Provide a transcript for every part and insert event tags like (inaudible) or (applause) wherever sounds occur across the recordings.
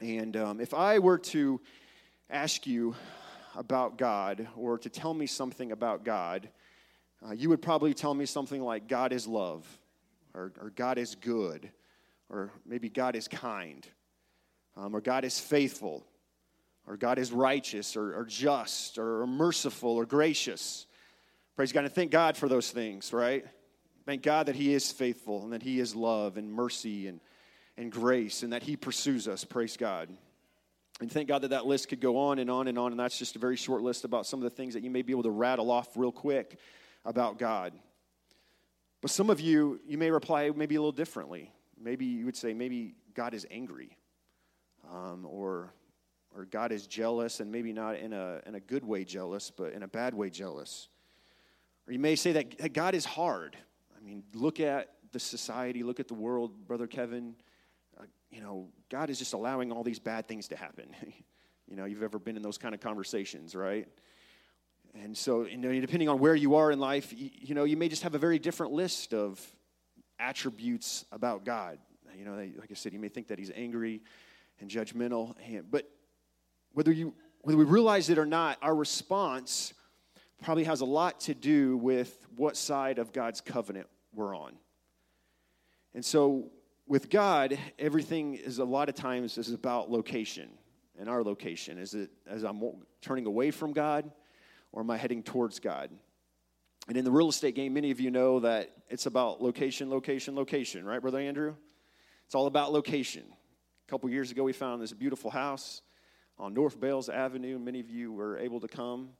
And um, if I were to ask you about God or to tell me something about God, uh, you would probably tell me something like God is love, or, or God is good, or maybe God is kind, um, or God is faithful, or God is righteous, or, or just, or, or merciful, or gracious. Praise God and thank God for those things, right? Thank God that He is faithful and that He is love and mercy and, and grace and that He pursues us. Praise God. And thank God that that list could go on and on and on. And that's just a very short list about some of the things that you may be able to rattle off real quick about God. But some of you, you may reply maybe a little differently. Maybe you would say, maybe God is angry, um, or, or God is jealous, and maybe not in a, in a good way jealous, but in a bad way jealous. Or you may say that, that God is hard. I mean, look at the society, look at the world, Brother Kevin. You know, God is just allowing all these bad things to happen. (laughs) you know, you've ever been in those kind of conversations, right? And so, you know, depending on where you are in life, you, you know, you may just have a very different list of attributes about God. You know, like I said, you may think that He's angry and judgmental, but whether you whether we realize it or not, our response probably has a lot to do with what side of God's covenant we're on. And so, with God, everything is a lot of times is about location and our location. Is it as I'm turning away from God? or am I heading towards God? And in the real estate game, many of you know that it's about location, location, location, right, Brother Andrew? It's all about location. A couple years ago, we found this beautiful house on North Bales Avenue. Many of you were able to come,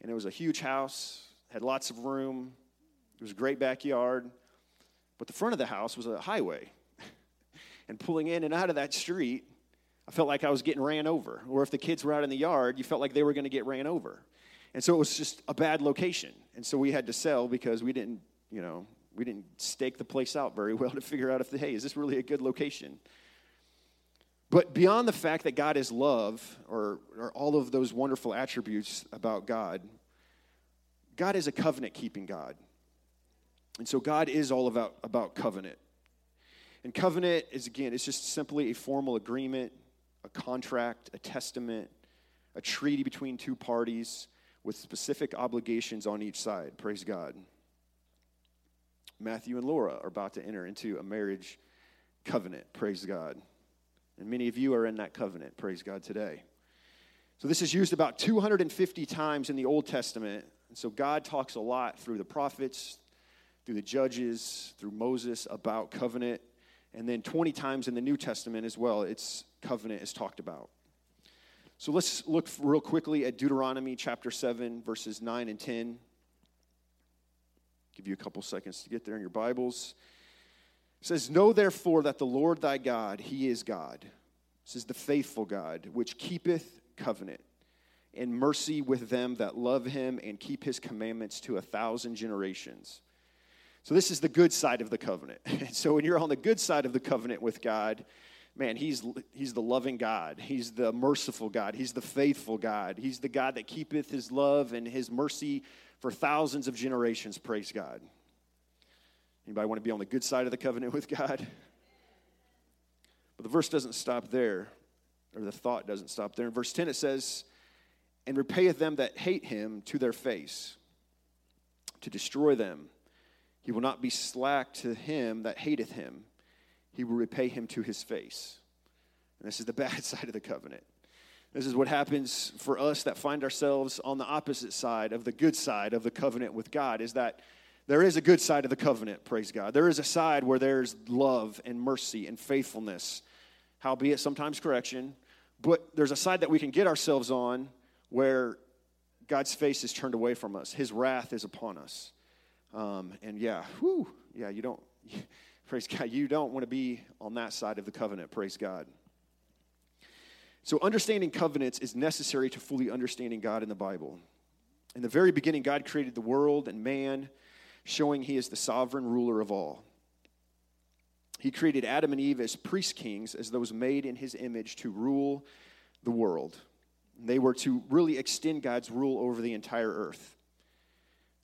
and it was a huge house, had lots of room, it was a great backyard, but the front of the house was a highway. And pulling in and out of that street, I felt like I was getting ran over. Or if the kids were out in the yard, you felt like they were going to get ran over. And so it was just a bad location. And so we had to sell because we didn't, you know, we didn't stake the place out very well to figure out if, hey, is this really a good location? But beyond the fact that God is love, or, or all of those wonderful attributes about God, God is a covenant keeping God. And so God is all about, about covenant. And covenant is, again, it's just simply a formal agreement, a contract, a testament, a treaty between two parties with specific obligations on each side. Praise God. Matthew and Laura are about to enter into a marriage covenant. Praise God. And many of you are in that covenant. Praise God today. So this is used about 250 times in the Old Testament. And so God talks a lot through the prophets, through the judges, through Moses about covenant. And then 20 times in the New Testament as well, it's covenant is talked about. So let's look real quickly at Deuteronomy chapter 7, verses 9 and 10. Give you a couple seconds to get there in your Bibles. It says, Know therefore that the Lord thy God, he is God. This is the faithful God, which keepeth covenant and mercy with them that love him and keep his commandments to a thousand generations. So, this is the good side of the covenant. (laughs) so, when you're on the good side of the covenant with God, man, he's, he's the loving God. He's the merciful God. He's the faithful God. He's the God that keepeth his love and his mercy for thousands of generations. Praise God. Anybody want to be on the good side of the covenant with God? But the verse doesn't stop there, or the thought doesn't stop there. In verse 10, it says, And repayeth them that hate him to their face, to destroy them. He will not be slack to him that hateth him he will repay him to his face. And this is the (laughs) bad side of the covenant. This is what happens for us that find ourselves on the opposite side of the good side of the covenant with God is that there is a good side of the covenant, praise God. There is a side where there's love and mercy and faithfulness, howbeit sometimes correction, but there's a side that we can get ourselves on where God's face is turned away from us. His wrath is upon us. Um, and yeah, yeah, you don't. (laughs) Praise God. You don't want to be on that side of the covenant. Praise God. So, understanding covenants is necessary to fully understanding God in the Bible. In the very beginning, God created the world and man, showing he is the sovereign ruler of all. He created Adam and Eve as priest kings, as those made in his image to rule the world. They were to really extend God's rule over the entire earth.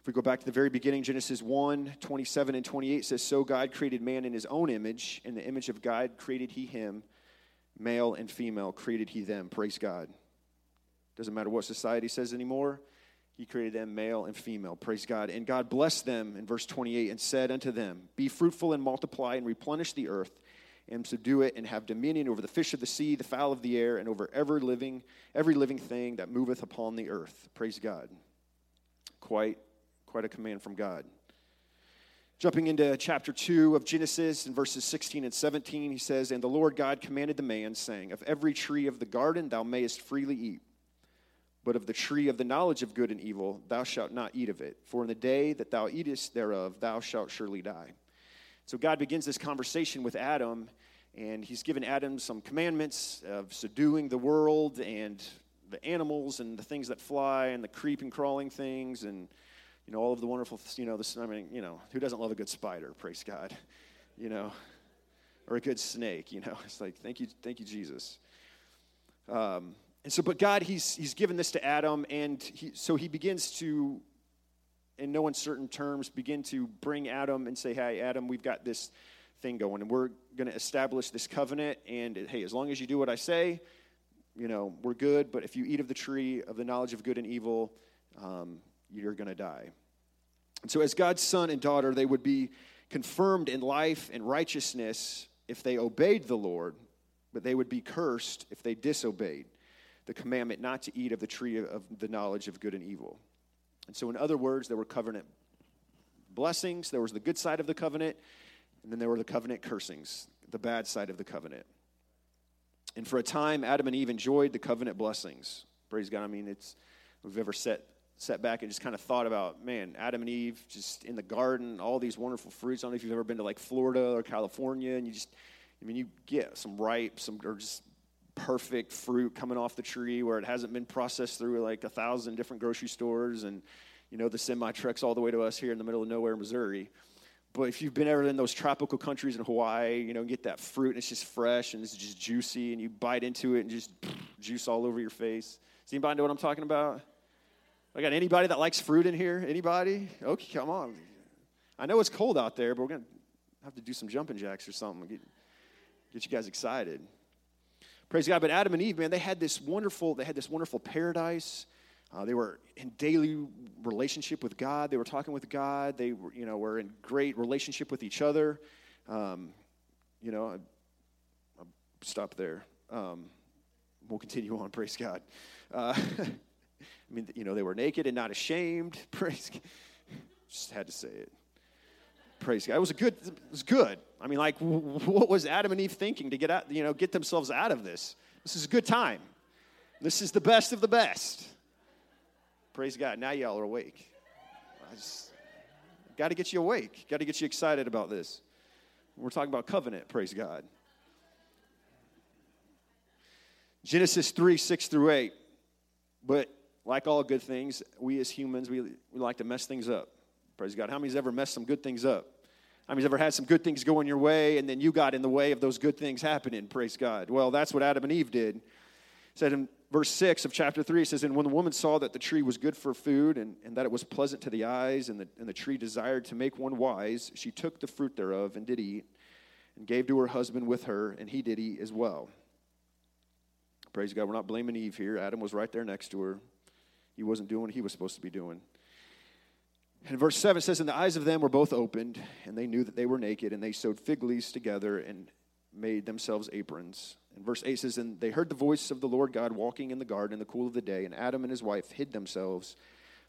If we go back to the very beginning, Genesis 1 27 and 28 says, So God created man in his own image. In the image of God created he him. Male and female created he them. Praise God. Doesn't matter what society says anymore. He created them male and female. Praise God. And God blessed them in verse 28 and said unto them, Be fruitful and multiply and replenish the earth and subdue it and have dominion over the fish of the sea, the fowl of the air, and over every living, every living thing that moveth upon the earth. Praise God. Quite, quite a command from God. Jumping into chapter 2 of Genesis in verses 16 and 17, he says, And the Lord God commanded the man, saying, Of every tree of the garden thou mayest freely eat, but of the tree of the knowledge of good and evil thou shalt not eat of it, for in the day that thou eatest thereof thou shalt surely die. So God begins this conversation with Adam, and he's given Adam some commandments of subduing the world and the animals and the things that fly and the creeping, crawling things and you know, all of the wonderful, you know, this, I mean, you know, who doesn't love a good spider, praise God, you know, or a good snake, you know, (laughs) it's like, thank you, thank you, Jesus. Um, and so, but God, he's, he's given this to Adam, and he, so he begins to, in no uncertain terms, begin to bring Adam and say, hey, Adam, we've got this thing going, and we're going to establish this covenant, and hey, as long as you do what I say, you know, we're good, but if you eat of the tree of the knowledge of good and evil, um, you're going to die. And so, as God's son and daughter, they would be confirmed in life and righteousness if they obeyed the Lord, but they would be cursed if they disobeyed the commandment not to eat of the tree of the knowledge of good and evil. And so, in other words, there were covenant blessings, there was the good side of the covenant, and then there were the covenant cursings, the bad side of the covenant. And for a time, Adam and Eve enjoyed the covenant blessings. Praise God. I mean, it's, we've ever set sat back and just kind of thought about, man, Adam and Eve just in the garden, all these wonderful fruits. I don't know if you've ever been to like Florida or California, and you just, I mean, you get some ripe, some or just perfect fruit coming off the tree where it hasn't been processed through like a thousand different grocery stores and, you know, the semi trucks all the way to us here in the middle of nowhere, Missouri. But if you've been ever in those tropical countries in Hawaii, you know, get that fruit and it's just fresh and it's just juicy and you bite into it and just (sniffs) juice all over your face. Does anybody know what I'm talking about? I got anybody that likes fruit in here? Anybody? Okay, come on. I know it's cold out there, but we're going to have to do some jumping jacks or something. Get, get you guys excited. Praise God. But Adam and Eve, man, they had this wonderful, they had this wonderful paradise. Uh, they were in daily relationship with God. They were talking with God. They were, you know, were in great relationship with each other. Um, you know, I, will stop there. Um, we'll continue on. Praise God. Uh, (laughs) I mean, you know, they were naked and not ashamed. (laughs) Praise God. Just had to say it. Praise God. It was a good, it was good. I mean, like, what was Adam and Eve thinking to get out, you know, get themselves out of this? This is a good time. This is the best of the best. Praise God. Now y'all are awake. I just got to get you awake. Got to get you excited about this. We're talking about covenant. Praise God. Genesis 3 6 through 8. But like all good things, we as humans, we, we like to mess things up. Praise God. How many's ever messed some good things up? How many's ever had some good things going your way and then you got in the way of those good things happening? Praise God. Well, that's what Adam and Eve did. It said in verse 6 of chapter 3, it says, And when the woman saw that the tree was good for food and, and that it was pleasant to the eyes and the, and the tree desired to make one wise, she took the fruit thereof and did eat and gave to her husband with her, and he did eat as well. Praise God. We're not blaming Eve here. Adam was right there next to her. He wasn't doing what he was supposed to be doing. And verse 7 says, And the eyes of them were both opened, and they knew that they were naked, and they sewed fig leaves together and made themselves aprons. And verse 8 says, And they heard the voice of the Lord God walking in the garden in the cool of the day, and Adam and his wife hid themselves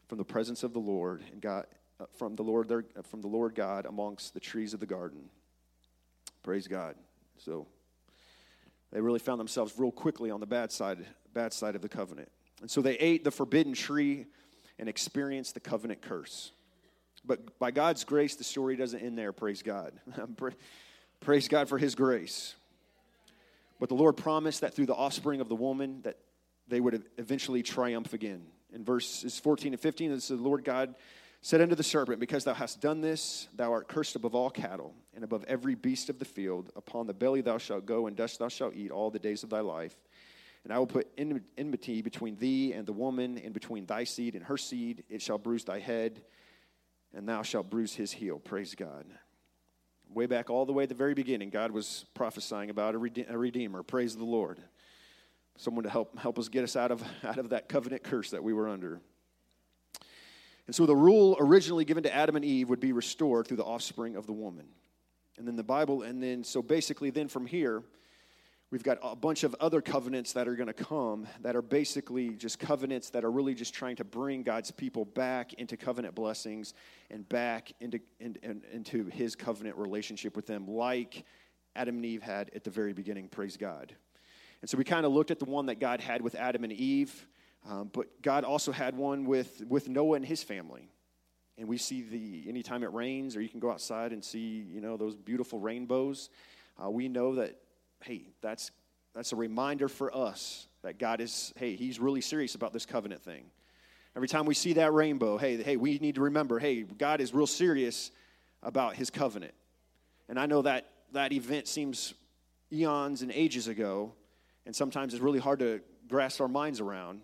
from the presence of the Lord and God, uh, from the Lord their, uh, from the Lord God amongst the trees of the garden. Praise God. So they really found themselves real quickly on the bad side, bad side of the covenant. And so they ate the forbidden tree and experienced the covenant curse. But by God's grace, the story doesn't end there, praise God. (laughs) praise God for his grace. But the Lord promised that through the offspring of the woman that they would eventually triumph again. In verses 14 and 15, it says, The Lord God said unto the serpent, Because thou hast done this, thou art cursed above all cattle, and above every beast of the field. Upon the belly thou shalt go, and dust thou shalt eat all the days of thy life. And I will put enmity between thee and the woman, and between thy seed and her seed. It shall bruise thy head, and thou shalt bruise his heel. Praise God. Way back all the way at the very beginning, God was prophesying about a, rede- a redeemer. Praise the Lord. Someone to help, help us get us out of, out of that covenant curse that we were under. And so the rule originally given to Adam and Eve would be restored through the offspring of the woman. And then the Bible, and then so basically, then from here, we've got a bunch of other covenants that are going to come that are basically just covenants that are really just trying to bring God's people back into covenant blessings and back into, in, in, into his covenant relationship with them, like Adam and Eve had at the very beginning. Praise God. And so we kind of looked at the one that God had with Adam and Eve. Um, but God also had one with, with Noah and his family. And we see the, anytime it rains or you can go outside and see, you know, those beautiful rainbows, uh, we know that, hey, that's, that's a reminder for us that God is, hey, he's really serious about this covenant thing. Every time we see that rainbow, hey, hey, we need to remember, hey, God is real serious about his covenant. And I know that that event seems eons and ages ago, and sometimes it's really hard to grasp our minds around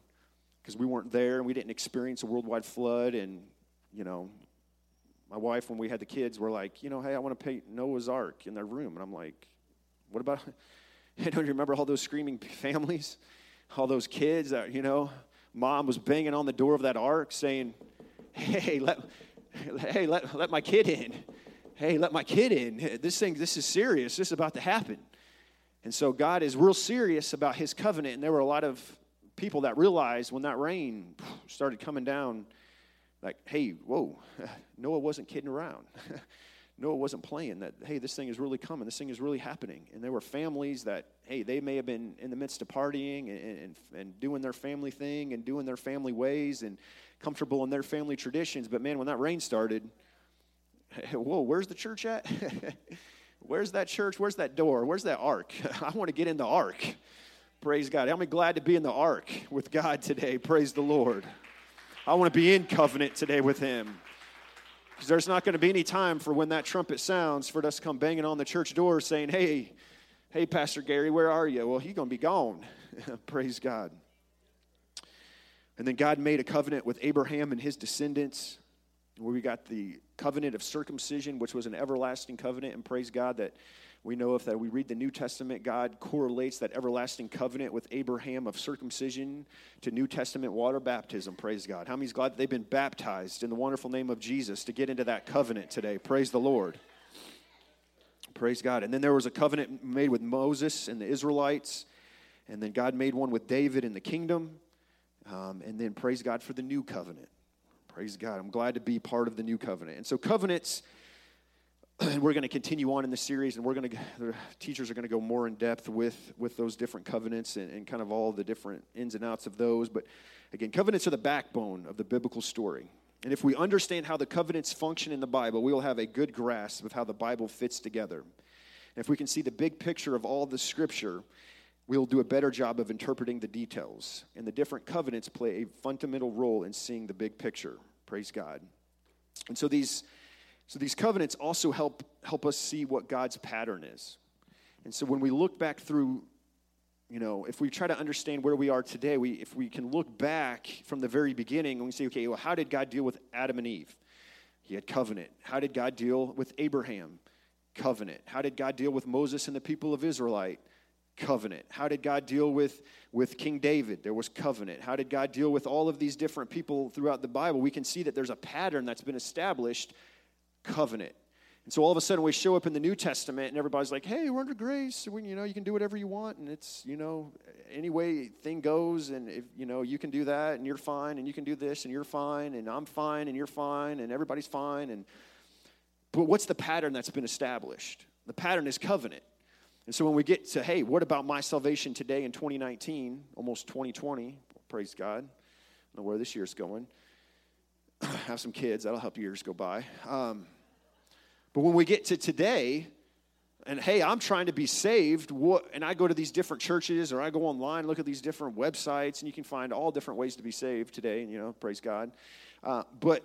because we weren't there and we didn't experience a worldwide flood. And, you know, my wife, when we had the kids, were like, you know, hey, I want to paint Noah's Ark in their room. And I'm like, what about, (laughs) I don't you remember all those screaming (laughs) families? All those kids that, you know, mom was banging on the door of that ark saying, hey, let, (laughs) hey, let, let my kid in. Hey, let my kid in. This thing, this is serious. This is about to happen. And so God is real serious about his covenant. And there were a lot of people that realized when that rain started coming down, like, hey, whoa, Noah wasn't kidding around. Noah wasn't playing that, hey, this thing is really coming. This thing is really happening. And there were families that, hey, they may have been in the midst of partying and, and, and doing their family thing and doing their family ways and comfortable in their family traditions. But man, when that rain started, (laughs) whoa, where's the church at? (laughs) Where's that church? Where's that door? Where's that ark? (laughs) I want to get in the ark. Praise God. I'm glad to be in the ark with God today. Praise the Lord. I want to be in covenant today with Him. Because there's not going to be any time for when that trumpet sounds for us to come banging on the church door saying, Hey, hey, Pastor Gary, where are you? Well, he's going to be gone. (laughs) Praise God. And then God made a covenant with Abraham and his descendants, where we got the covenant of circumcision, which was an everlasting covenant. And praise God that we know if that we read the New Testament, God correlates that everlasting covenant with Abraham of circumcision to New Testament water baptism. Praise God. How many's glad that they've been baptized in the wonderful name of Jesus to get into that covenant today? Praise the Lord. Praise God. And then there was a covenant made with Moses and the Israelites. And then God made one with David in the kingdom. Um, and then praise God for the new covenant. Praise God. I'm glad to be part of the new covenant. And so, covenants and (clears throat) we're going to continue on in the series, and we're going to the teachers are going to go more in depth with with those different covenants and, and, kind of all the different ins and outs of those. But again, covenants are the backbone of the biblical story. And if we understand how the covenants function in the Bible, we will have a good grasp of how the Bible fits together. And if we can see the big picture of all the Scripture, we'll do a better job of interpreting the details. And the different covenants play a fundamental role in seeing the big picture. Praise God. And so these so these covenants also help help us see what God's pattern is. And so when we look back through you know, if we try to understand where we are today, we if we can look back from the very beginning and we say, okay, well, how did God deal with Adam and Eve? He had covenant. How did God deal with Abraham? Covenant. How did God deal with Moses and the people of Israelite? Covenant. How did God deal with, with King David? There was covenant. How did God deal with all of these different people throughout the Bible? We can see that there's a pattern that's been established covenant. And so all of a sudden we show up in the New Testament and everybody's like, hey, we're under grace. So you know, you can do whatever you want. And it's, you know, any way thing goes. And if, you know, you can do that and you're fine. And you can do this and you're fine. And I'm fine and you're fine. And everybody's fine. And, but what's the pattern that's been established? The pattern is covenant. And so when we get to, hey, what about my salvation today in 2019, almost 2020, praise God. I don't know where this year's going. (clears throat) have some kids, that'll help years go by. Um, but when we get to today, and hey, I'm trying to be saved, what, and I go to these different churches or I go online, look at these different websites, and you can find all different ways to be saved today, and you know, praise God. Uh, but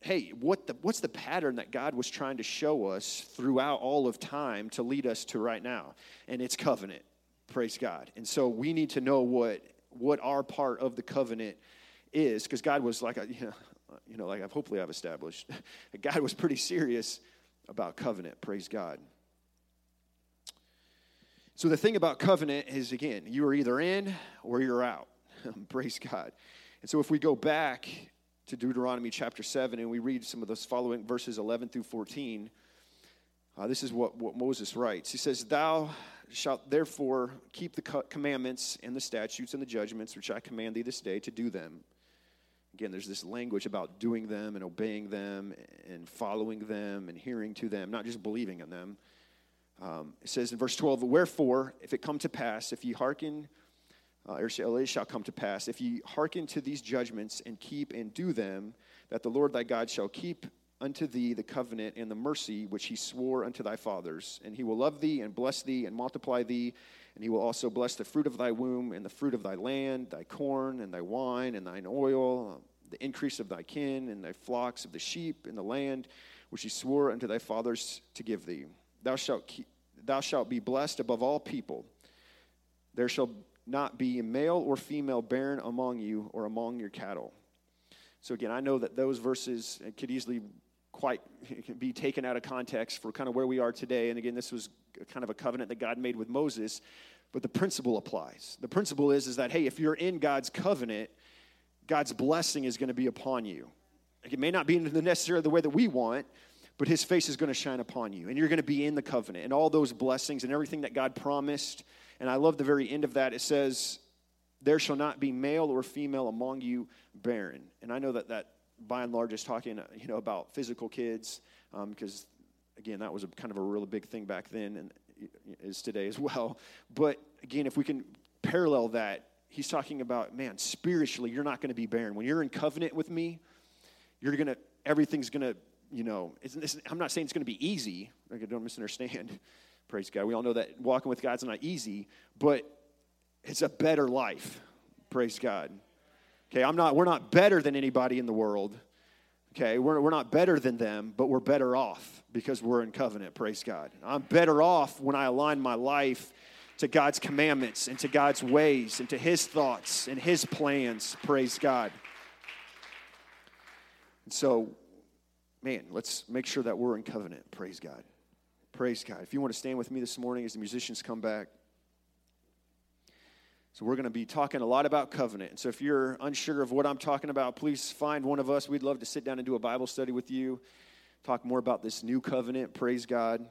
hey, what the, what's the pattern that God was trying to show us throughout all of time to lead us to right now? And it's covenant, praise God. And so we need to know what what our part of the covenant is, because God was like, a, you (laughs) know, you know, like I've hopefully I've established, (laughs) God was pretty serious about covenant. Praise God. So, the thing about covenant is, again, you are either in or you're out. (laughs) Praise God. And so, if we go back to Deuteronomy chapter 7 and we read some of those following verses 11 through 14, uh, this is what, what Moses writes. He says, Thou shalt therefore keep the commandments and the statutes and the judgments which I command thee this day to do them. Again, there's this language about doing them and obeying them and following them and hearing to them, not just believing in them. Um, it says in verse 12, Wherefore, if it come to pass, if ye hearken, uh, or it shall come to pass, if ye hearken to these judgments and keep and do them, that the Lord thy God shall keep unto thee the covenant and the mercy which he swore unto thy fathers. And he will love thee and bless thee and multiply thee. And he will also bless the fruit of thy womb and the fruit of thy land, thy corn and thy wine and thine oil, the increase of thy kin and thy flocks of the sheep in the land which he swore unto thy fathers to give thee. Thou shalt, keep, thou shalt be blessed above all people. There shall not be a male or female barren among you or among your cattle. So, again, I know that those verses could easily quite (laughs) be taken out of context for kind of where we are today. And again, this was kind of a covenant that God made with Moses, but the principle applies. The principle is, is that, hey, if you're in God's covenant, God's blessing is going to be upon you. It may not be in the necessarily the way that we want, but his face is going to shine upon you and you're going to be in the covenant and all those blessings and everything that God promised. And I love the very end of that. It says, There shall not be male or female among you barren. And I know that that by and large is talking you know about physical kids because um, again that was a kind of a really big thing back then and is today as (laughs) well. But again, if we can parallel that, he's talking about man spiritually you're not going to be barren when you're in covenant with me. You're going to everything's going to you know, I'm not saying it's going to be easy. I don't misunderstand. (laughs) Praise God. We all know that walking with God's not easy, but it's a better life. Praise God. Okay, I'm not, we're not better than anybody in the world. Okay, we're, we're not better than them, but we're better off because we're in covenant. Praise God. I'm better off when I align my life to God's commandments and to God's ways and to His thoughts and His plans. Praise God. And so man, let's make sure that we're in covenant. Praise God. Praise God. If you want to stand with me this morning as the musicians come back. So, we're going to be talking a lot about covenant. So, if you're unsure of what I'm talking about, please find one of us. We'd love to sit down and do a Bible study with you, talk more about this new covenant. Praise God.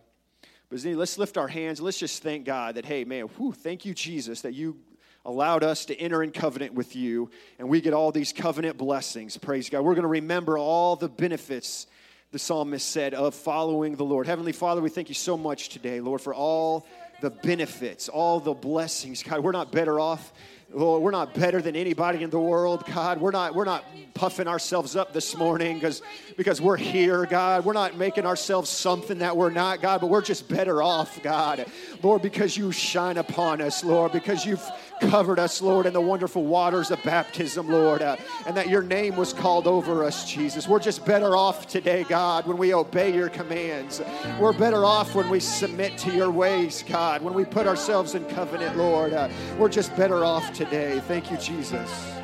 But let's lift our hands. Let's just thank God that, hey, man, whew, thank you, Jesus, that you allowed us to enter in covenant with you, and we get all these covenant blessings. Praise God. We're going to remember all the benefits the psalmist said, of following the Lord. Heavenly Father, we thank you so much today, Lord, for all the benefits, all the blessings. God, we're not better off. Lord, we're not better than anybody in the world, God. We're not, we're not puffing ourselves up this morning because because we're here, God. We're not making ourselves something that we're not, God, but we're just better off, God. Lord, because you shine upon us, Lord, because you've covered us, Lord, in the wonderful waters of baptism, Lord, uh, and that your name was called over us, Jesus. We're just better off today, God, when we obey your commands. We're better off when we submit to your ways, God, when we put ourselves in covenant, Lord. Uh, we're just better off today. Thank you, Jesus.